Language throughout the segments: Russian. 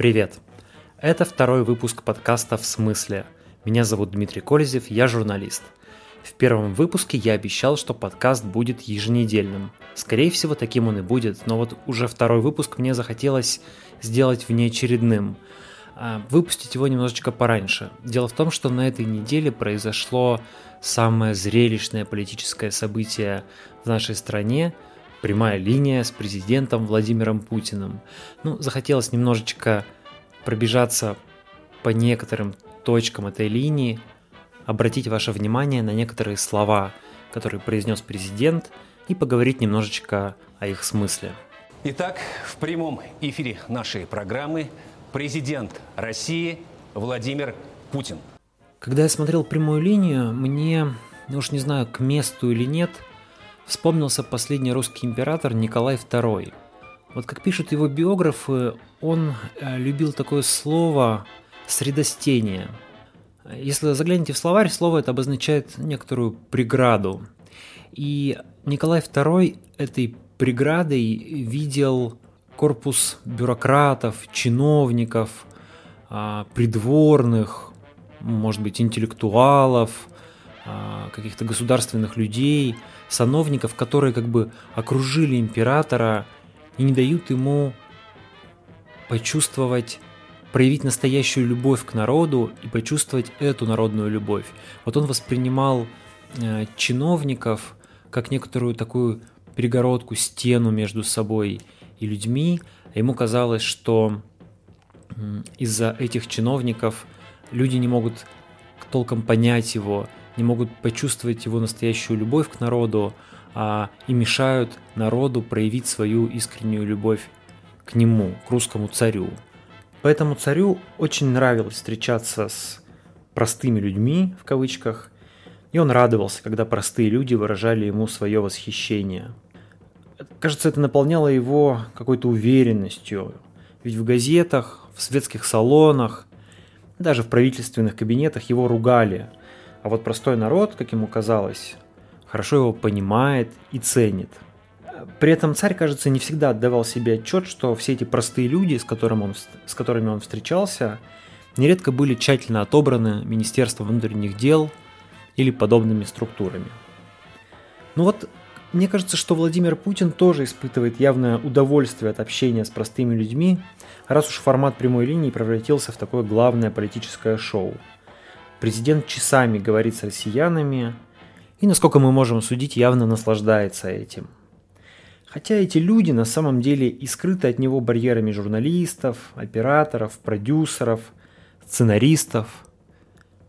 Привет! Это второй выпуск подкаста «В смысле?». Меня зовут Дмитрий Колезев, я журналист. В первом выпуске я обещал, что подкаст будет еженедельным. Скорее всего, таким он и будет, но вот уже второй выпуск мне захотелось сделать внеочередным. А, выпустить его немножечко пораньше. Дело в том, что на этой неделе произошло самое зрелищное политическое событие в нашей стране – прямая линия с президентом Владимиром Путиным. Ну, захотелось немножечко пробежаться по некоторым точкам этой линии, обратить ваше внимание на некоторые слова, которые произнес президент, и поговорить немножечко о их смысле. Итак, в прямом эфире нашей программы президент России Владимир Путин. Когда я смотрел прямую линию, мне, уж не знаю, к месту или нет – вспомнился последний русский император Николай II. Вот как пишут его биографы, он э, любил такое слово «средостение». Если заглянете в словарь, слово это обозначает некоторую преграду. И Николай II этой преградой видел корпус бюрократов, чиновников, а, придворных, может быть, интеллектуалов, каких-то государственных людей – сановников, которые как бы окружили императора и не дают ему почувствовать, проявить настоящую любовь к народу и почувствовать эту народную любовь. Вот он воспринимал э, чиновников как некоторую такую перегородку, стену между собой и людьми. Ему казалось, что из-за этих чиновников люди не могут толком понять его, не могут почувствовать его настоящую любовь к народу а, и мешают народу проявить свою искреннюю любовь к нему, к русскому царю. Поэтому царю очень нравилось встречаться с простыми людьми, в кавычках, и он радовался, когда простые люди выражали ему свое восхищение. Кажется, это наполняло его какой-то уверенностью, ведь в газетах, в светских салонах, даже в правительственных кабинетах его ругали – а вот простой народ, как ему казалось, хорошо его понимает и ценит. При этом царь, кажется, не всегда отдавал себе отчет, что все эти простые люди, с, которым он, с которыми он встречался, нередко были тщательно отобраны Министерством внутренних дел или подобными структурами. Ну вот, мне кажется, что Владимир Путин тоже испытывает явное удовольствие от общения с простыми людьми, раз уж формат прямой линии превратился в такое главное политическое шоу – Президент часами говорит с россиянами и, насколько мы можем судить, явно наслаждается этим. Хотя эти люди на самом деле и скрыты от него барьерами журналистов, операторов, продюсеров, сценаристов.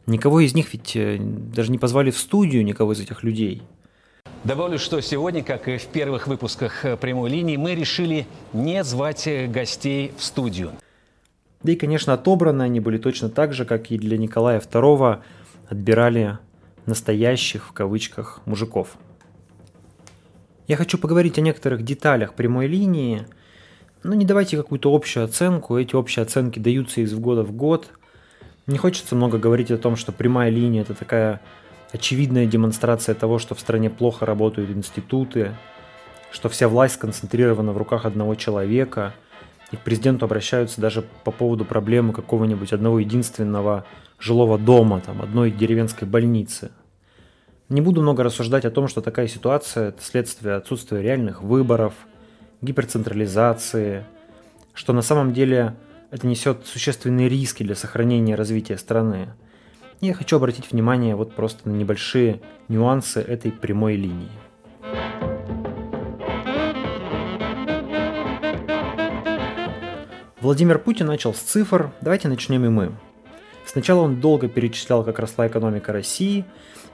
Никого из них ведь э, даже не позвали в студию, никого из этих людей. Добавлю, что сегодня, как и в первых выпусках э, прямой линии, мы решили не звать э, гостей в студию. Да и, конечно, отобраны они были точно так же, как и для Николая II отбирали настоящих, в кавычках, мужиков. Я хочу поговорить о некоторых деталях прямой линии, но не давайте какую-то общую оценку, эти общие оценки даются из года в год. Не хочется много говорить о том, что прямая линия – это такая очевидная демонстрация того, что в стране плохо работают институты, что вся власть сконцентрирована в руках одного человека – и к президенту обращаются даже по поводу проблемы какого-нибудь одного единственного жилого дома, там, одной деревенской больницы. Не буду много рассуждать о том, что такая ситуация – это следствие отсутствия реальных выборов, гиперцентрализации, что на самом деле это несет существенные риски для сохранения и развития страны. И я хочу обратить внимание вот просто на небольшие нюансы этой прямой линии. Владимир Путин начал с цифр, давайте начнем и мы. Сначала он долго перечислял, как росла экономика России,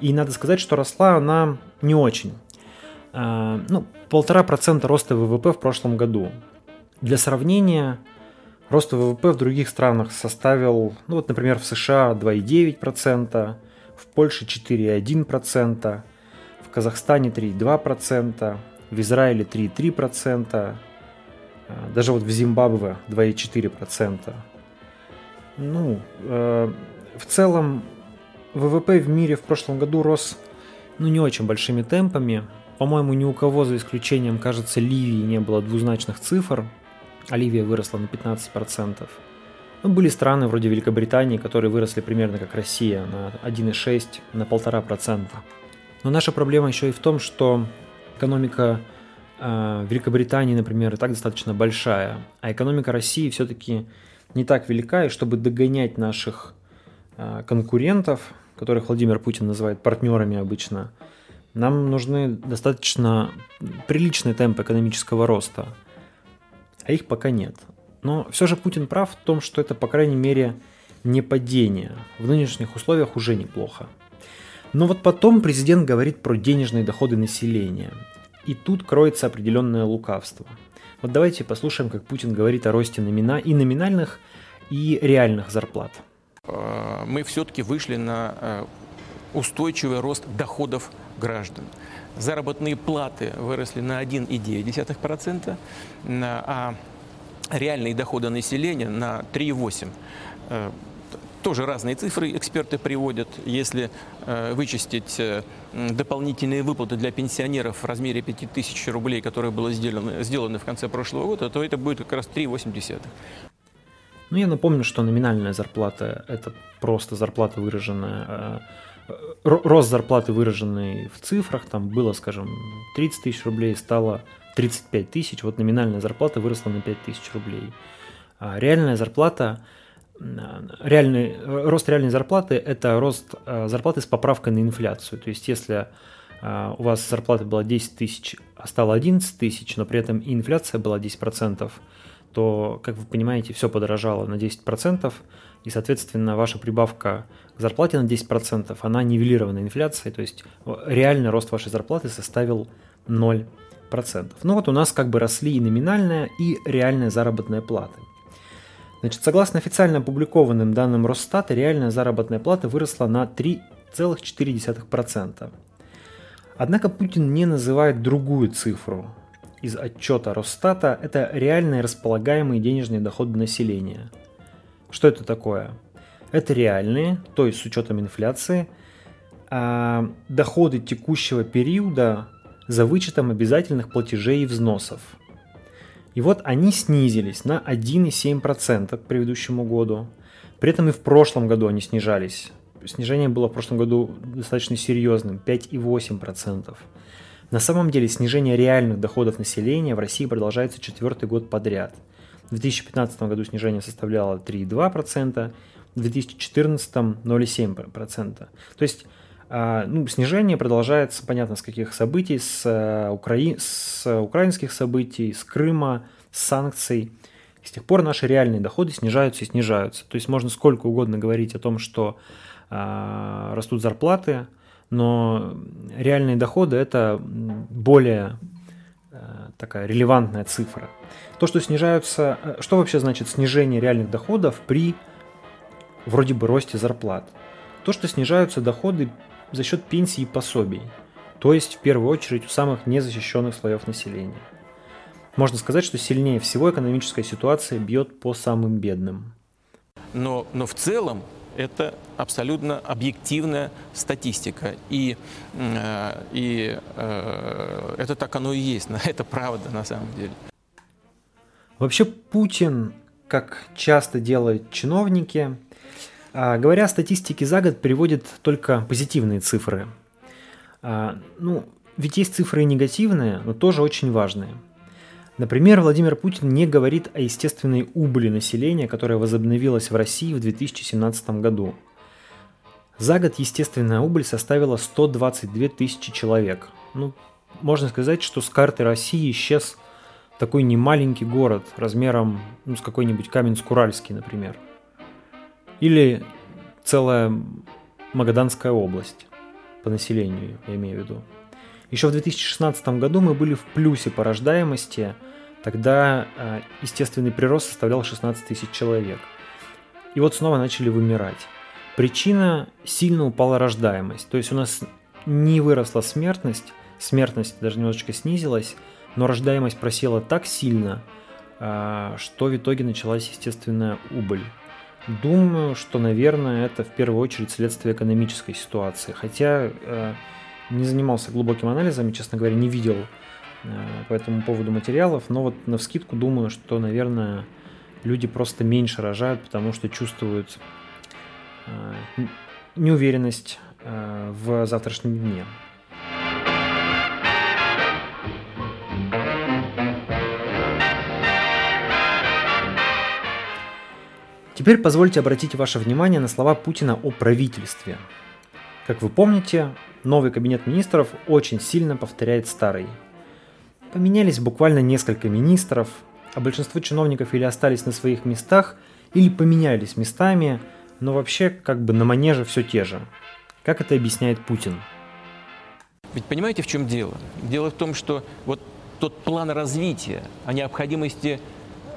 и надо сказать, что росла она не очень. А, ну, полтора процента роста ВВП в прошлом году. Для сравнения, рост ВВП в других странах составил, ну вот, например, в США 2,9%, в Польше 4,1%, в Казахстане 3,2%, в Израиле 3,3%, Э, даже вот в Зимбабве 2,4%. Ну, э, в целом ВВП в мире в прошлом году рос ну, не очень большими темпами. По-моему, ни у кого, за исключением, кажется, Ливии не было двузначных цифр, а Ливия выросла на 15%. Ну, были страны вроде Великобритании, которые выросли примерно как Россия, на 1,6, на 1,5%. Но наша проблема еще и в том, что экономика э, Великобритании, например, и так достаточно большая, а экономика России все-таки не так велика, и чтобы догонять наших э, конкурентов, которых Владимир Путин называет партнерами обычно, нам нужны достаточно приличный темп экономического роста, а их пока нет. Но все же Путин прав в том, что это, по крайней мере, не падение. В нынешних условиях уже неплохо. Но вот потом президент говорит про денежные доходы населения. И тут кроется определенное лукавство. Вот давайте послушаем, как Путин говорит о росте номина и номинальных, и реальных зарплат. Э, мы все-таки вышли на э, устойчивый рост доходов граждан. Заработные платы выросли на 1,9%, а реальные доходы населения на 3,8%. Э, тоже разные цифры эксперты приводят. Если э, вычистить э, дополнительные выплаты для пенсионеров в размере 5000 рублей, которые было сделано, сделано в конце прошлого года, то это будет как раз 3,8. Ну, я напомню, что номинальная зарплата – это просто зарплата, выраженная рост зарплаты, выраженный в цифрах, там было, скажем, 30 тысяч рублей, стало 35 тысяч, вот номинальная зарплата выросла на 5 тысяч рублей. А реальная зарплата, реальный, рост реальной зарплаты – это рост а, зарплаты с поправкой на инфляцию. То есть, если у вас зарплата была 10 тысяч, а стала 11 тысяч, но при этом инфляция была 10%, то, как вы понимаете, все подорожало на 10%, и, соответственно, ваша прибавка к зарплате на 10%, она нивелирована инфляцией, то есть реальный рост вашей зарплаты составил 0%. Ну вот у нас как бы росли и номинальная, и реальная заработная плата. Значит, согласно официально опубликованным данным Росстата, реальная заработная плата выросла на 3,4%. Однако Путин не называет другую цифру. Из отчета Росстата это реальные располагаемые денежные доходы населения – что это такое? Это реальные, то есть с учетом инфляции, а, доходы текущего периода за вычетом обязательных платежей и взносов. И вот они снизились на 1,7% к предыдущему году. При этом и в прошлом году они снижались. Снижение было в прошлом году достаточно серьезным, 5,8%. На самом деле снижение реальных доходов населения в России продолжается четвертый год подряд – в 2015 году снижение составляло 3,2%, в 2014 0,7%. То есть ну, снижение продолжается, понятно, с каких событий, с, э, Украи... с украинских событий, с Крыма, с санкций. с тех пор наши реальные доходы снижаются и снижаются. То есть можно сколько угодно говорить о том, что а, растут зарплаты, но реальные доходы это более а, такая релевантная цифра. То, что снижаются... Э, что вообще значит снижение реальных доходов при вроде бы росте зарплат? То, что снижаются доходы за счет пенсий и пособий. То есть, в первую очередь, у самых незащищенных слоев населения. Можно сказать, что сильнее всего экономическая ситуация бьет по самым бедным. Но, но в целом это абсолютно объективная статистика. И, э, и э, это так оно и есть, это правда на самом деле. Вообще Путин, как часто делают чиновники, говоря о статистике за год, приводит только позитивные цифры. А, ну, ведь есть цифры и негативные, но тоже очень важные. Например, Владимир Путин не говорит о естественной убыли населения, которая возобновилась в России в 2017 году. За год естественная убыль составила 122 тысячи человек. Ну, можно сказать, что с карты России исчез такой немаленький город размером ну, с какой-нибудь Каменск-Уральский, например. Или целая Магаданская область по населению, я имею в виду. Еще в 2016 году мы были в плюсе по рождаемости, тогда э, естественный прирост составлял 16 тысяч человек. И вот снова начали вымирать. Причина – сильно упала рождаемость. То есть у нас не выросла смертность, смертность даже немножечко снизилась, но рождаемость просела так сильно, а, что в итоге началась естественная убыль. Думаю, что, наверное, это в первую очередь следствие экономической ситуации. Хотя э, не занимался глубоким анализом и, честно говоря, не видел э, по этому поводу материалов, но вот на вскидку думаю, что, наверное, люди просто меньше рожают, потому что чувствуют э, неуверенность э, в завтрашнем дне. Теперь позвольте обратить ваше внимание на слова Путина о правительстве. Как вы помните, новый кабинет министров очень сильно повторяет старый. Поменялись буквально несколько министров, а большинство чиновников или остались на своих местах, или поменялись местами, но вообще как бы на манеже все те же. Как это объясняет Путин? Ведь понимаете, в чем дело? Дело в том, что вот тот план развития, о необходимости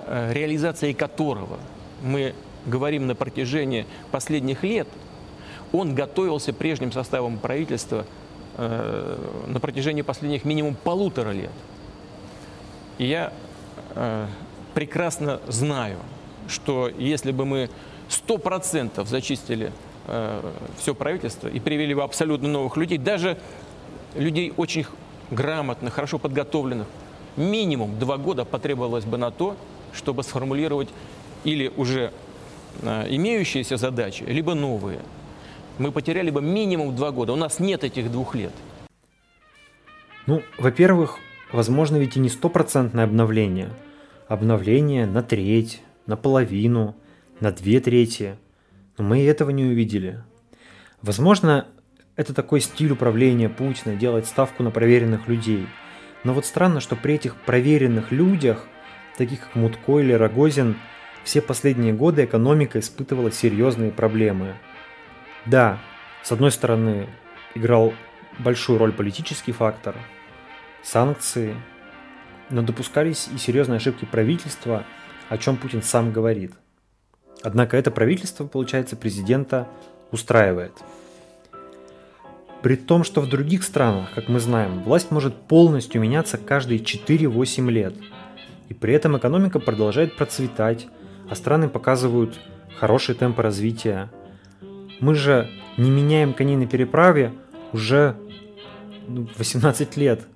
э, реализации которого мы говорим на протяжении последних лет, он готовился прежним составом правительства э, на протяжении последних минимум полутора лет. И я э, прекрасно знаю, что если бы мы сто процентов зачистили э, все правительство и привели бы абсолютно новых людей, даже людей очень грамотных, хорошо подготовленных, минимум два года потребовалось бы на то, чтобы сформулировать или уже имеющиеся задачи, либо новые. Мы потеряли бы минимум два года. У нас нет этих двух лет. Ну, во-первых, возможно ведь и не стопроцентное обновление. Обновление на треть, на половину, на две трети. Но мы этого не увидели. Возможно, это такой стиль управления Путина, делать ставку на проверенных людей. Но вот странно, что при этих проверенных людях, таких как Мутко или Рогозин, все последние годы экономика испытывала серьезные проблемы. Да, с одной стороны, играл большую роль политический фактор, санкции, но допускались и серьезные ошибки правительства, о чем Путин сам говорит. Однако это правительство, получается, президента устраивает. При том, что в других странах, как мы знаем, власть может полностью меняться каждые 4-8 лет. И при этом экономика продолжает процветать, а страны показывают хорошие темпы развития. Мы же не меняем коней на переправе уже 18 ну, лет.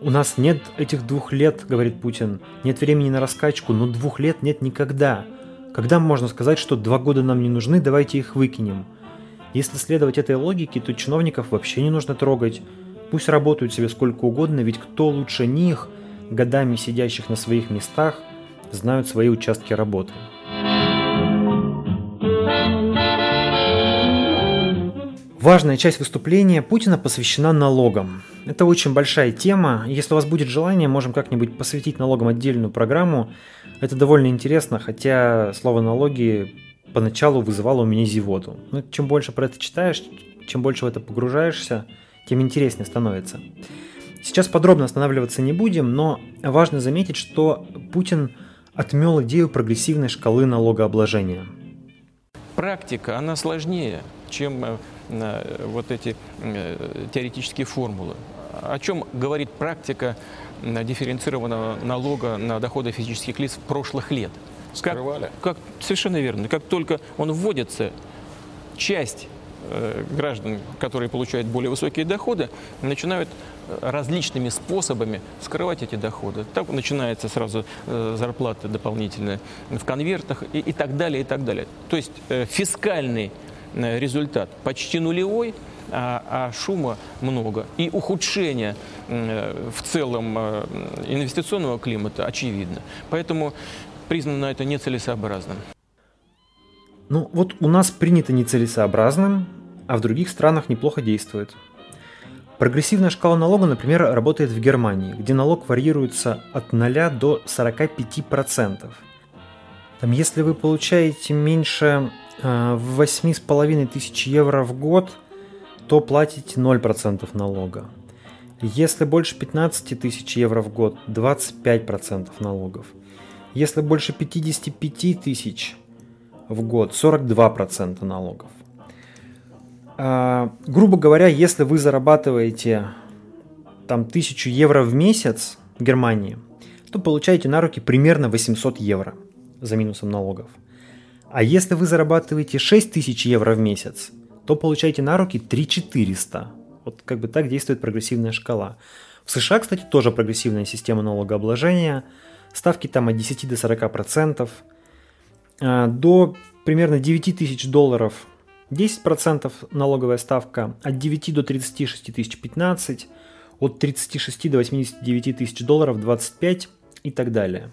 У нас нет этих двух лет, говорит Путин, нет времени на раскачку, но двух лет нет никогда. Когда можно сказать, что два года нам не нужны, давайте их выкинем? Если следовать этой логике, то чиновников вообще не нужно трогать. Пусть работают себе сколько угодно, ведь кто лучше них, годами сидящих на своих местах – знают свои участки работы. Важная часть выступления Путина посвящена налогам. Это очень большая тема. Если у вас будет желание, можем как-нибудь посвятить налогам отдельную программу. Это довольно интересно, хотя слово налоги поначалу вызывало у меня зевоту. Но чем больше про это читаешь, чем больше в это погружаешься, тем интереснее становится. Сейчас подробно останавливаться не будем, но важно заметить, что Путин отмел идею прогрессивной шкалы налогообложения. Практика, она сложнее, чем э, э, вот эти э, теоретические формулы. О чем говорит практика дифференцированного налога на доходы физических лиц прошлых лет? Скрывали. Как, как, совершенно верно. Как только он вводится, часть граждан, которые получают более высокие доходы, начинают э, различными способами скрывать эти доходы. Так начинается сразу э, зарплата дополнительная в конвертах и, и так далее, и так далее. То есть фискальный результат почти нулевой, а, а шума много. И ухудшение в целом инвестиционного климата очевидно. Поэтому признано это нецелесообразным. Ну, вот у нас принято нецелесообразным, а в других странах неплохо действует. Прогрессивная шкала налога, например, работает в Германии, где налог варьируется от 0 до 45%. Там, если вы получаете меньше э, 8,5 тысяч евро в год, то платите 0% налога. Если больше 15 тысяч евро в год, 25% налогов. Если больше 55 тысяч в год, 42% налогов. А, грубо говоря, если вы зарабатываете там 1000 евро в месяц в Германии, то получаете на руки примерно 800 евро за минусом налогов. А если вы зарабатываете 6000 евро в месяц, то получаете на руки 3400. Вот как бы так действует прогрессивная шкала. В США, кстати, тоже прогрессивная система налогообложения. Ставки там от 10 до 40%. процентов – до примерно 9 тысяч долларов 10% налоговая ставка, от 9 до 36 тысяч 15, от 36 до 89 тысяч долларов 25 и так далее.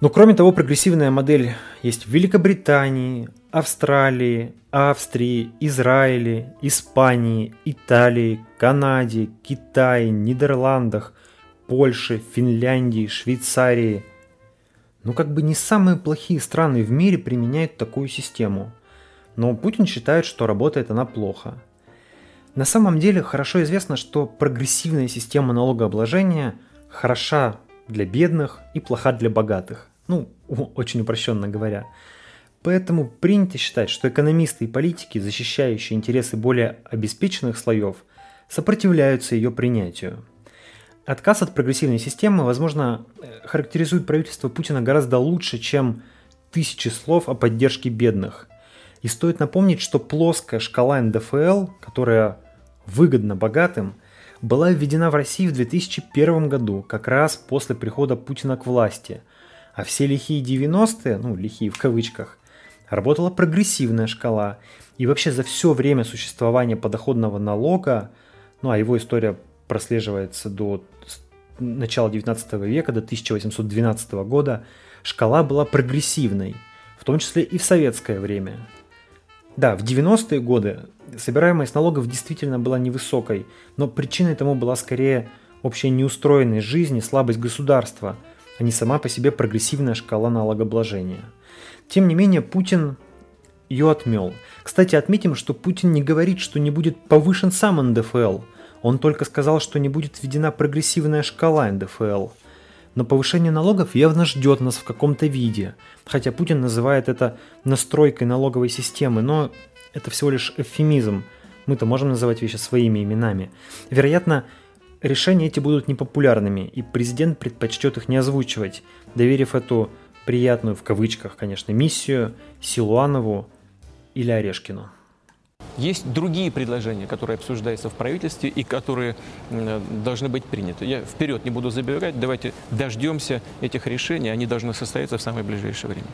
Но кроме того, прогрессивная модель есть в Великобритании, Австралии, Австрии, Израиле, Испании, Италии, Канаде, Китае, Нидерландах, Польше, Финляндии, Швейцарии. Ну как бы не самые плохие страны в мире применяют такую систему. Но Путин считает, что работает она плохо. На самом деле хорошо известно, что прогрессивная система налогообложения хороша для бедных и плоха для богатых. Ну, очень упрощенно говоря. Поэтому принято считать, что экономисты и политики, защищающие интересы более обеспеченных слоев, сопротивляются ее принятию. Отказ от прогрессивной системы, возможно, э, характеризует правительство Путина гораздо лучше, чем тысячи слов о поддержке бедных. И стоит напомнить, что плоская шкала НДФЛ, которая выгодна богатым, была введена в России в 2001 году, как раз после прихода Путина к власти. А все лихие 90-е, ну лихие в кавычках, работала прогрессивная шкала. И вообще за все время существования подоходного налога, ну а его история прослеживается до начала 19 века, до 1812 года, шкала была прогрессивной, в том числе и в советское время. Да, в 90-е годы собираемость налогов действительно была невысокой, но причиной тому была скорее общая неустроенность жизни, слабость государства, а не сама по себе прогрессивная шкала налогообложения – тем не менее, Путин ее отмел. Кстати, отметим, что Путин не говорит, что не будет повышен сам НДФЛ. Он только сказал, что не будет введена прогрессивная шкала НДФЛ. Но повышение налогов явно ждет нас в каком-то виде. Хотя Путин называет это настройкой налоговой системы, но это всего лишь эвфемизм. Мы-то можем называть вещи своими именами. Вероятно, решения эти будут непопулярными, и президент предпочтет их не озвучивать, доверив эту приятную в кавычках, конечно, миссию Силуанову или Орешкину. Есть другие предложения, которые обсуждаются в правительстве и которые должны быть приняты. Я вперед не буду забегать, давайте дождемся этих решений, они должны состояться в самое ближайшее время.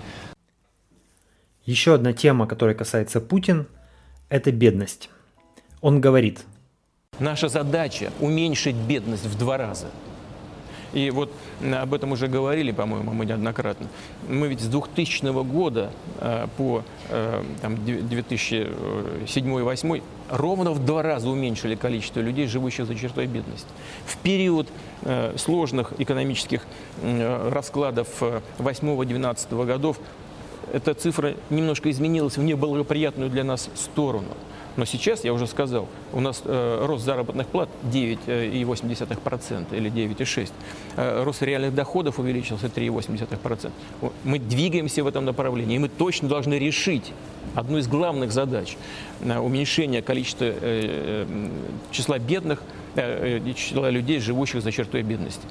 Еще одна тема, которая касается Путин, это бедность. Он говорит. Наша задача уменьшить бедность в два раза – и вот об этом уже говорили, по-моему, мы неоднократно. Мы ведь с 2000 года э, по э, там, 2007-2008 ровно в два раза уменьшили количество людей, живущих за чертой бедности. В период э, сложных экономических раскладов 8-12 годов эта цифра немножко изменилась в неблагоприятную для нас сторону. Но сейчас, я уже сказал, у нас э, рост заработных плат 9,8% э, или 9,6%. Э, рост реальных доходов увеличился 3,8%. Мы двигаемся в этом направлении, и мы точно должны решить одну из главных задач э, уменьшения количества э, э, числа бедных, э, э числа людей, живущих за чертой бедности.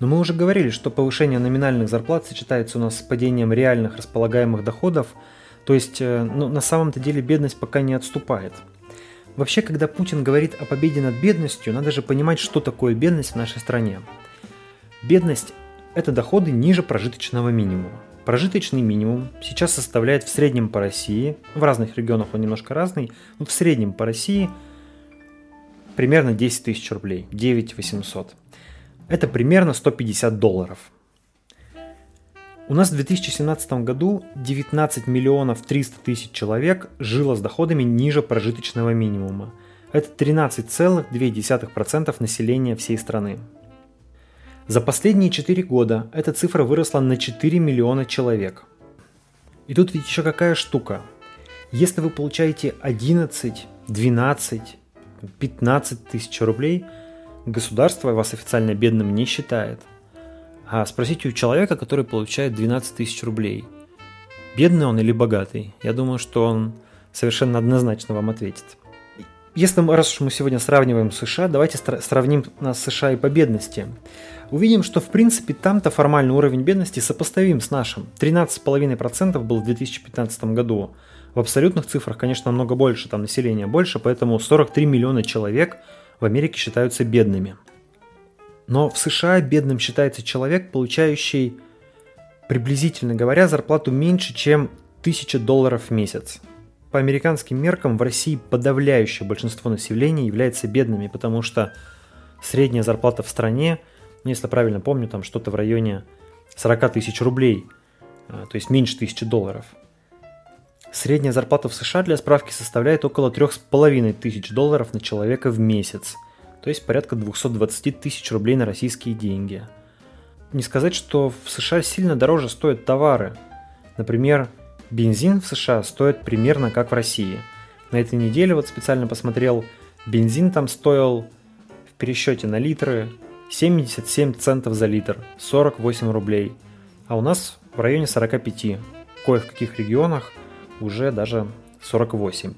Но мы уже говорили, что повышение номинальных зарплат сочетается у нас с падением реальных располагаемых доходов – то есть, э, ну, на самом-то деле бедность пока не отступает. Вообще, когда Путин говорит о победе над бедностью, надо же понимать, что такое бедность в нашей стране. Бедность – это доходы ниже прожиточного минимума. Прожиточный минимум сейчас составляет в среднем по России, в разных регионах он немножко разный, но в среднем по России примерно 10 тысяч рублей, 9 800. Это примерно 150 долларов – у нас в 2017 году 19 миллионов 300 тысяч человек жило с доходами ниже прожиточного минимума. Это 13,2% населения всей страны. За последние 4 года эта цифра выросла на 4 миллиона человек. И тут ведь еще какая штука. Если вы получаете 11, 12, 15 тысяч рублей, государство вас официально бедным не считает – спросите у человека, который получает 12 тысяч рублей, бедный он или богатый. Я думаю, что он совершенно однозначно вам ответит. Если мы, раз уж мы сегодня сравниваем США, давайте сравним нас США и по бедности. Увидим, что в принципе там-то формальный уровень бедности сопоставим с нашим. 13,5% был в 2015 году. В абсолютных цифрах, конечно, намного больше, там населения больше, поэтому 43 миллиона человек в Америке считаются бедными. Но в США бедным считается человек, получающий приблизительно говоря, зарплату меньше, чем 1000 долларов в месяц. По американским меркам в России подавляющее большинство населения является бедными, потому что средняя зарплата в стране, если правильно помню, там что-то в районе 40 тысяч рублей, а, то есть меньше тысячи долларов. Средняя зарплата в США для справки составляет около 3,5 тысяч долларов на человека в месяц, то есть порядка 220 тысяч рублей на российские деньги. Не сказать, что в США сильно дороже стоят товары. Например, бензин в США стоит примерно как в России. На этой неделе вот специально посмотрел, бензин там стоил в пересчете на литры 77 центов за литр, 48 рублей. А у нас в районе 45, кое в каких регионах уже даже 48.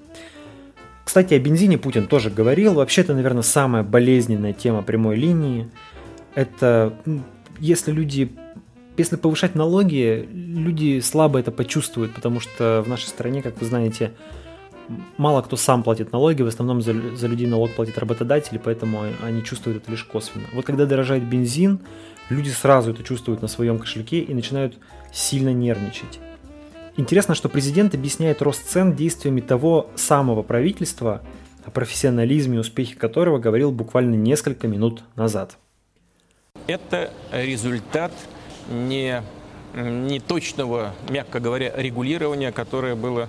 Кстати, о бензине Путин тоже говорил. Вообще, это, наверное, самая болезненная тема прямой линии. Это если люди если повышать налоги, люди слабо это почувствуют, потому что в нашей стране, как вы знаете, мало кто сам платит налоги, в основном за, за людей налог платит работодатели, поэтому они чувствуют это лишь косвенно. Вот когда дорожает бензин, люди сразу это чувствуют на своем кошельке и начинают сильно нервничать. Интересно, что президент объясняет рост цен действиями того самого правительства, о профессионализме и успехе которого говорил буквально несколько минут назад. Это результат не, не точного, мягко говоря, регулирования, которое было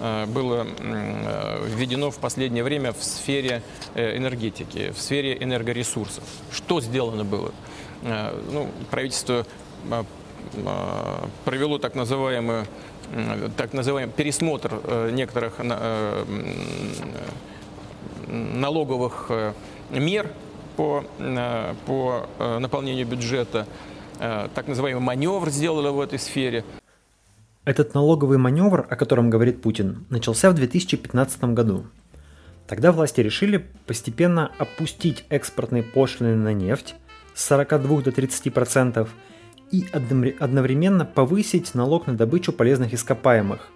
э, было э, введено в последнее время в сфере э, энергетики, в сфере энергоресурсов. Что сделано было? Ну, правительство провело так называемый, так называемый пересмотр некоторых налоговых мер по, по наполнению бюджета. Э, так называемый маневр сделали в этой сфере. Этот налоговый маневр, о котором говорит Путин, начался в 2015 году. Тогда власти решили постепенно опустить экспортные пошлины на нефть с 42 до 30 процентов и одновременно повысить налог на добычу полезных ископаемых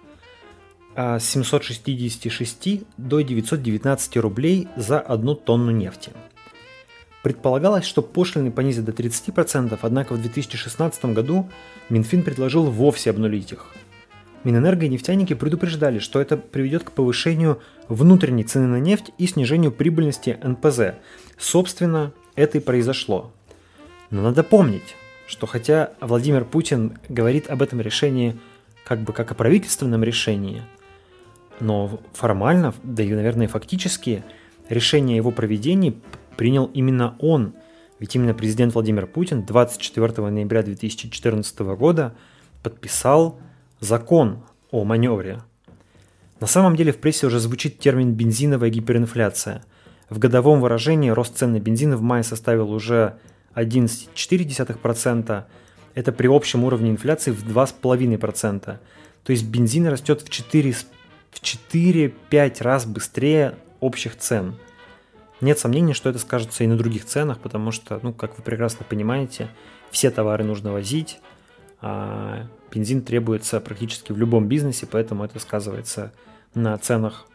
а, с 766 до 919 рублей за одну тонну нефти – Предполагалось, что пошлины понизят до 30%, однако в 2016 году Минфин предложил вовсе обнулить их. Минэнерго и нефтяники предупреждали, что это приведет к повышению внутренней цены на нефть и снижению прибыльности НПЗ. Собственно, это и произошло. Но надо помнить, что хотя Владимир Путин говорит об этом решении как бы как о правительственном решении, но формально, да и, наверное, фактически, решение о его проведении принял именно он, ведь именно президент Владимир Путин 24 ноября 2014 года подписал закон о маневре. На самом деле в прессе уже звучит термин «бензиновая гиперинфляция». В годовом выражении рост цен на бензин в мае составил уже 11,4%. Это при общем уровне инфляции в 2,5%. То есть бензин растет в 4, в 4-5 раз быстрее общих цен – нет сомнений, что это скажется и на других ценах, потому что, ну, как вы прекрасно понимаете, все товары нужно возить, а бензин требуется практически в любом бизнесе, поэтому это сказывается на ценах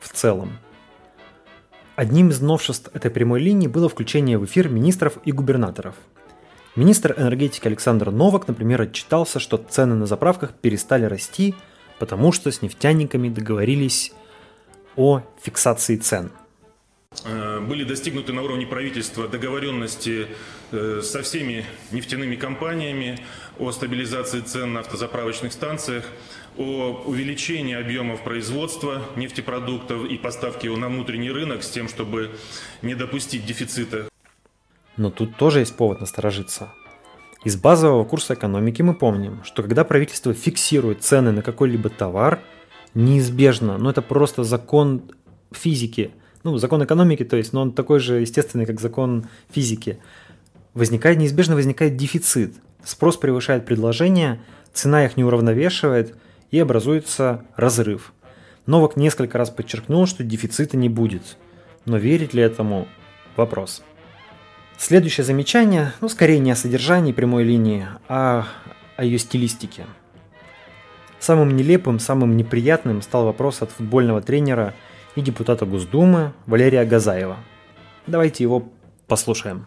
в целом. Одним из новшеств этой прямой линии было включение в эфир министров и губернаторов. Министр энергетики Александр Новак, например, отчитался, что цены на заправках перестали расти, потому что с нефтяниками договорились о фиксации цен – Э, были достигнуты на уровне правительства договоренности э, со всеми нефтяными компаниями о стабилизации цен на автозаправочных станциях, о увеличении объемов производства нефтепродуктов и поставки его на внутренний рынок с тем, чтобы не допустить дефицита. Но тут тоже есть повод насторожиться. Из базового курса экономики мы помним, что когда правительство фиксирует цены на какой-либо товар, неизбежно, но это просто закон физики – ну, закон экономики, то есть, но он такой же естественный, как закон физики. Возникает, неизбежно возникает дефицит. Спрос превышает предложение, цена их не уравновешивает и образуется разрыв. Новак несколько раз подчеркнул, что дефицита не будет. Но верить ли этому – вопрос. Следующее замечание, ну, скорее не о содержании прямой линии, а о ее стилистике. Самым нелепым, самым неприятным стал вопрос от футбольного тренера – и депутата Госдумы Валерия Газаева. Давайте его послушаем.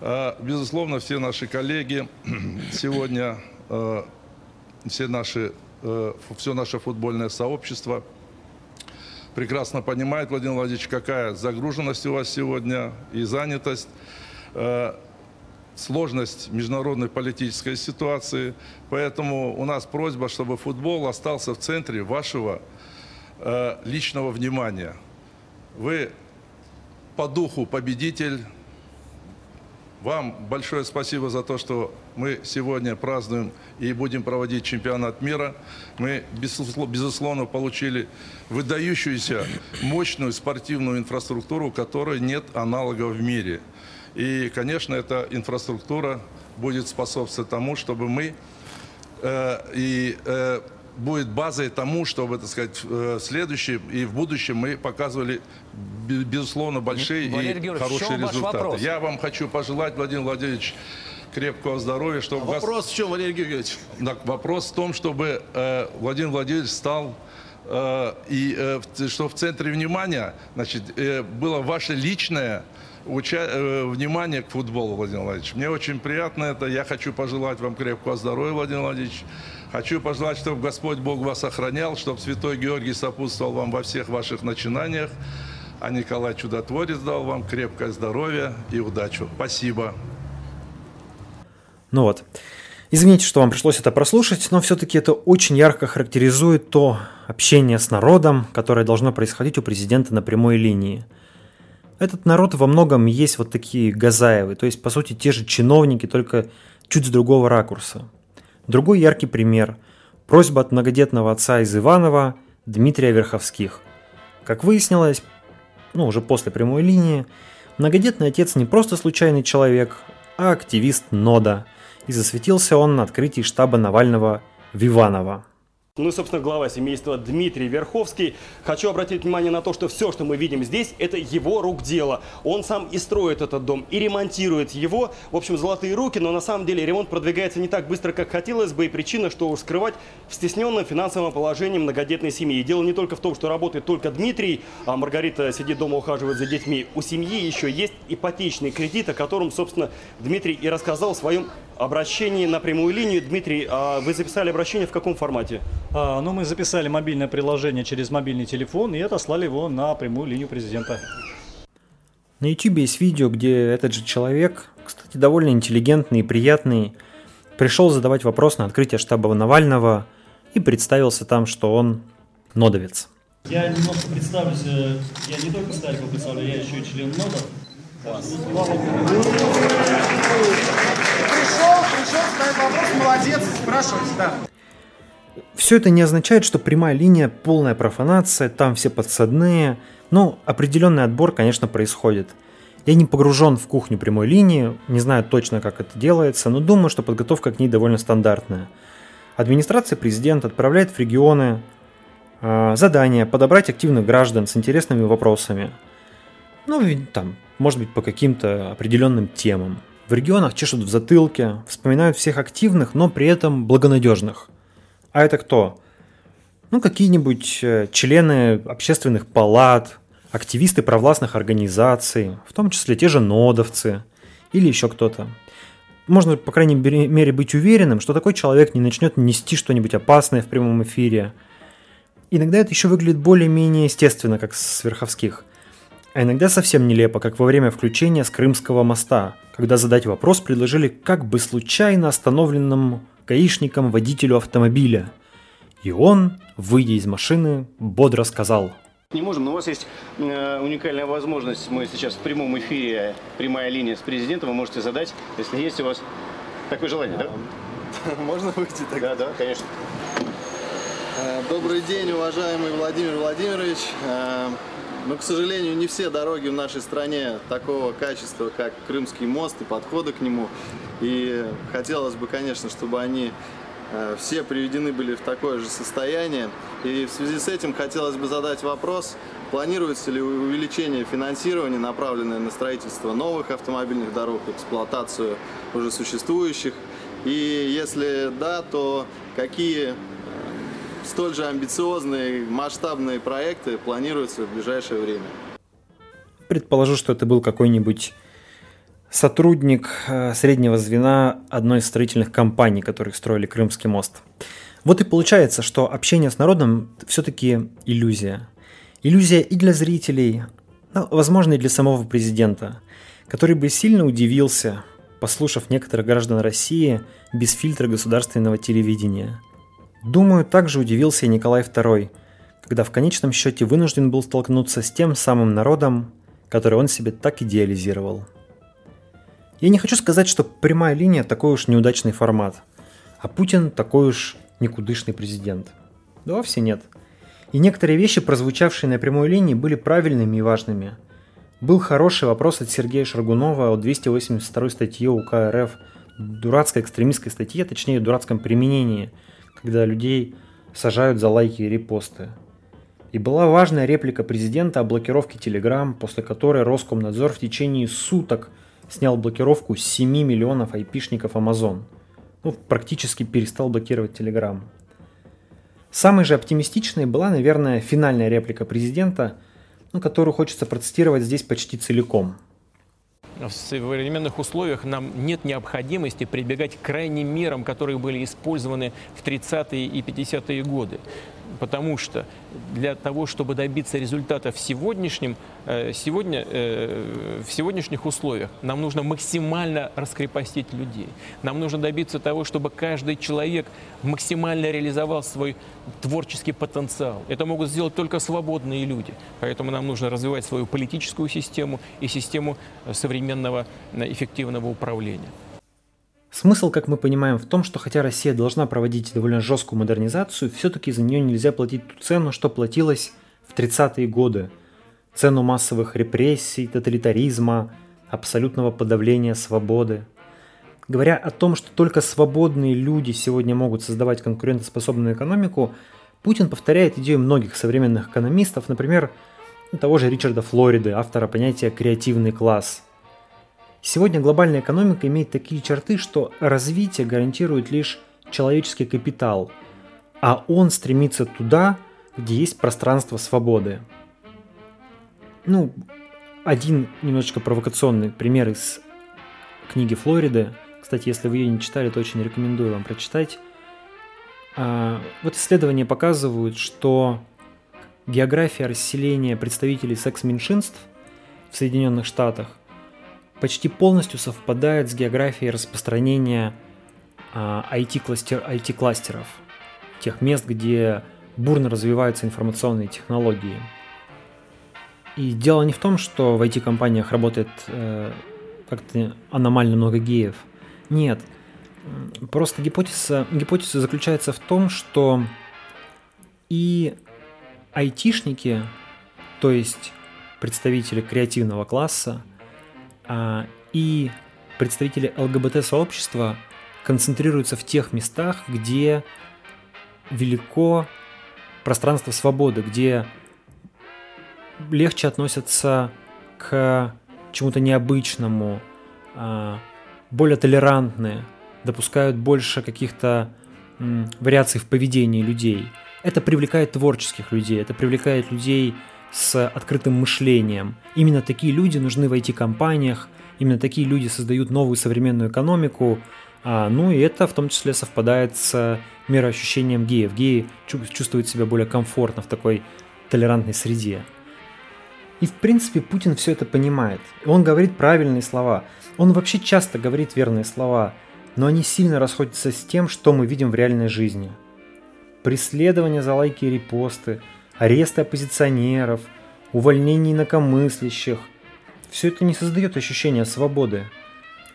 А, безусловно, все наши коллеги сегодня все наши, все наше футбольное сообщество прекрасно понимает, Владимир Владимирович, какая загруженность у вас сегодня и занятость сложность международной политической ситуации. Поэтому у нас просьба, чтобы футбол остался в центре вашего э, личного внимания. Вы по духу победитель. Вам большое спасибо за то, что мы сегодня празднуем и будем проводить чемпионат мира. Мы, безусловно, получили выдающуюся, мощную спортивную инфраструктуру, которой нет аналогов в мире – и, конечно, эта инфраструктура будет способствовать тому, чтобы мы э, и э, будет базой тому, чтобы, так сказать, в э, следующем и в будущем мы показывали, безусловно, большие Валерий и хорошие результаты. Я вам хочу пожелать, Владимир Владимирович, крепкого здоровья, чтобы а вопрос вас... в чем, Валерий Георгиевич? Вопрос в том, чтобы э, Владимир Владимирович стал э, и э, что в центре внимания, значит, э, было ваше личное уча... Э, внимание к футболу, Владимир Владимирович. Мне очень приятно это. Я хочу пожелать вам крепкого здоровья, Владимир Владимирович. Хочу пожелать, чтобы Господь Бог вас охранял, чтобы Святой Георгий сопутствовал вам во всех ваших начинаниях. А Николай Чудотворец дал вам крепкое здоровье и удачу. Спасибо. Ну вот. Извините, что вам пришлось это прослушать, но все-таки это очень ярко характеризует то общение с народом, которое должно происходить у президента на прямой линии – этот народ во многом есть вот такие Газаевы, то есть, по сути, те же чиновники, только чуть с другого ракурса. Другой яркий пример – просьба от многодетного отца из Иванова Дмитрия Верховских. Как выяснилось, ну, уже после прямой линии, многодетный отец не просто случайный человек, а активист НОДА, и засветился он на открытии штаба Навального в Иваново. Ну и, собственно, глава семейства Дмитрий Верховский. Хочу обратить внимание на то, что все, что мы видим здесь, это его рук дело. Он сам и строит этот дом, и ремонтирует его. В общем, золотые руки, но на самом деле ремонт продвигается не так быстро, как хотелось бы. И причина, что уж скрывать, в стесненном финансовом положении многодетной семьи. И дело не только в том, что работает только Дмитрий, а Маргарита сидит дома, ухаживает за детьми. У семьи еще есть ипотечный кредит, о котором, собственно, Дмитрий и рассказал в своем обращении на прямую линию. Дмитрий, а вы записали обращение в каком формате? А, ну, мы записали мобильное приложение через мобильный телефон и отослали его на прямую линию президента. На YouTube есть видео, где этот же человек, кстати, довольно интеллигентный и приятный, пришел задавать вопрос на открытие штаба Навального и представился там, что он нодовец. Я немножко представлюсь, э, я не только Старикова представляю, я еще и член нода. Пришел, пришел, ставит вопрос, молодец, спрашивайте, да. Все это не означает, что прямая линия – полная профанация, там все подсадные. Ну, определенный отбор, конечно, происходит. Я не погружен в кухню прямой линии, не знаю точно, как это делается, но думаю, что подготовка к ней довольно стандартная. Администрация президента отправляет в регионы э, задание подобрать активных граждан с интересными вопросами. Ну, там, может быть, по каким-то определенным темам. В регионах чешут в затылке, вспоминают всех активных, но при этом благонадежных. А это кто? Ну, какие-нибудь э, члены общественных палат, активисты провластных организаций, в том числе те же нодовцы или еще кто-то. Можно, по крайней мере, быть уверенным, что такой человек не начнет нести что-нибудь опасное в прямом эфире. Иногда это еще выглядит более-менее естественно, как с Верховских. А иногда совсем нелепо, как во время включения с Крымского моста, когда задать вопрос предложили как бы случайно остановленному гаишником водителю автомобиля. И он, выйдя из машины, бодро сказал – не можем, но у вас есть э, уникальная возможность. Мы сейчас в прямом эфире, прямая линия с президентом. Вы можете задать, если есть у вас такое желание, да? Можно выйти так? Да, да, конечно. Э, добрый день, уважаемый Владимир Владимирович. Но, к сожалению, не все дороги в нашей стране такого качества, как Крымский мост и подходы к нему. И хотелось бы, конечно, чтобы они э, все приведены были в такое же состояние. И в связи с этим хотелось бы задать вопрос, планируется ли увеличение финансирования, направленное на строительство новых автомобильных дорог, эксплуатацию уже существующих. И если да, то какие столь же амбициозные масштабные проекты планируются в ближайшее время. Предположу, что это был какой-нибудь сотрудник э, среднего звена одной из строительных компаний, которые строили Крымский мост. Вот и получается, что общение с народом все-таки иллюзия. Иллюзия и для зрителей, ну, возможно, и для самого президента, который бы сильно удивился, послушав некоторых граждан России без фильтра государственного телевидения. Думаю, также удивился и Николай II, когда в конечном счете вынужден был столкнуться с тем самым народом, который он себе так идеализировал. Я не хочу сказать, что прямая линия такой уж неудачный формат, а Путин такой уж никудышный президент. Да вовсе нет. И некоторые вещи, прозвучавшие на прямой линии, были правильными и важными. Был хороший вопрос от Сергея Шаргунова о 282 статье УК РФ, дурацкой экстремистской статье, точнее дурацком применении, когда людей сажают за лайки и репосты. И была важная реплика президента о блокировке Telegram, после которой Роскомнадзор в течение суток снял блокировку с 7 миллионов айпишников Amazon. Ну, практически перестал блокировать Telegram. Самой же оптимистичной была, наверное, финальная реплика президента, ну, которую хочется процитировать здесь почти целиком. В современных условиях нам нет необходимости прибегать к крайним мерам, которые были использованы в 30-е и 50-е годы потому что для того, чтобы добиться результата в сегодняшнем, э, сегодня, э, в сегодняшних условиях, нам нужно максимально раскрепостить людей. Нам нужно добиться того, чтобы каждый человек максимально реализовал свой творческий потенциал. Это могут сделать только свободные люди. Поэтому нам нужно развивать свою политическую систему и систему современного эффективного управления. Смысл, как мы понимаем, в том, что хотя Россия должна проводить довольно жесткую модернизацию, все-таки за нее нельзя платить ту цену, что платилось в 30-е годы. Цену массовых репрессий, тоталитаризма, абсолютного подавления свободы. Говоря о том, что только свободные люди сегодня могут создавать конкурентоспособную экономику, Путин повторяет идею многих современных экономистов, например, того же Ричарда Флориды, автора понятия «креативный класс», Сегодня глобальная экономика имеет такие черты, что развитие гарантирует лишь человеческий капитал, а он стремится туда, где есть пространство свободы. Ну, один немножечко провокационный пример из книги Флориды. Кстати, если вы ее не читали, то очень рекомендую вам прочитать. А, вот исследования показывают, что география расселения представителей секс-меньшинств в Соединенных Штатах почти полностью совпадает с географией распространения IT-кластер, а, IT-кластеров, тех мест, где бурно развиваются информационные технологии. И дело не в том, что в IT-компаниях работает э, как-то аномально много геев. Нет. Просто гипотеза, гипотеза заключается в том, что и айтишники, то есть представители креативного класса, и представители ЛГБТ-сообщества концентрируются в тех местах, где велико пространство свободы, где легче относятся к чему-то необычному, а, более толерантны, допускают больше каких-то вариаций в поведении людей. Это привлекает творческих людей, это привлекает людей с открытым мышлением. Именно такие люди нужны в IT-компаниях, именно такие люди создают новую современную экономику, а, ну и это в том числе совпадает с мироощущением геев. Геи чувствуют себя более комфортно в такой толерантной среде. И в принципе Путин все это понимает. Он говорит правильные слова. Он вообще часто говорит верные слова, но они сильно расходятся с тем, что мы видим в реальной жизни. Преследование за лайки и репосты – аресты оппозиционеров, увольнение инакомыслящих. Все это не создает ощущения свободы.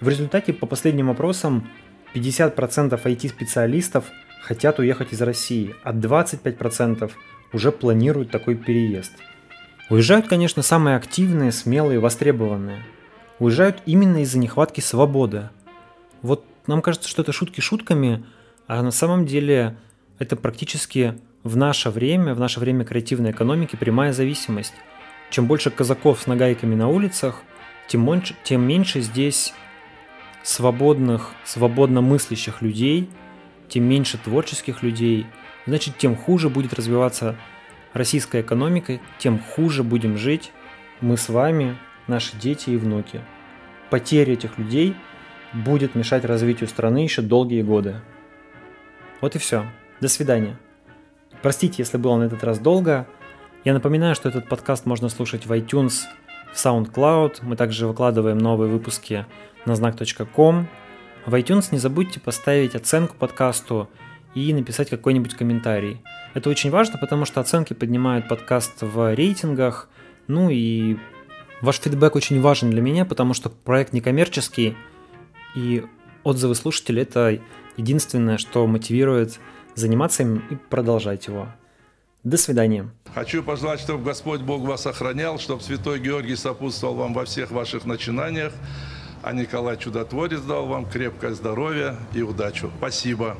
В результате, по последним опросам, 50% IT-специалистов хотят уехать из России, а 25% уже планируют такой переезд. Уезжают, конечно, самые активные, смелые, востребованные. Уезжают именно из-за нехватки свободы. Вот нам кажется, что это шутки шутками, а на самом деле это практически в наше время, в наше время креативной экономики прямая зависимость. Чем больше казаков с нагайками на улицах, тем меньше, тем меньше здесь свободных, свободно мыслящих людей, тем меньше творческих людей, значит, тем хуже будет развиваться российская экономика, тем хуже будем жить мы с вами, наши дети и внуки. потеря этих людей будет мешать развитию страны еще долгие годы. Вот и все. До свидания. Простите, если было на этот раз долго. Я напоминаю, что этот подкаст можно слушать в iTunes, в SoundCloud. Мы также выкладываем новые выпуски на знак.ком. В iTunes не забудьте поставить оценку подкасту и написать какой-нибудь комментарий. Это очень важно, потому что оценки поднимают подкаст в рейтингах. Ну и ваш фидбэк очень важен для меня, потому что проект некоммерческий, и отзывы слушателей – это единственное, что мотивирует заниматься им и продолжать его. До свидания. Хочу пожелать, чтобы Господь Бог вас охранял, чтобы Святой Георгий сопутствовал вам во всех ваших начинаниях, а Николай Чудотворец дал вам крепкое здоровье и удачу. Спасибо.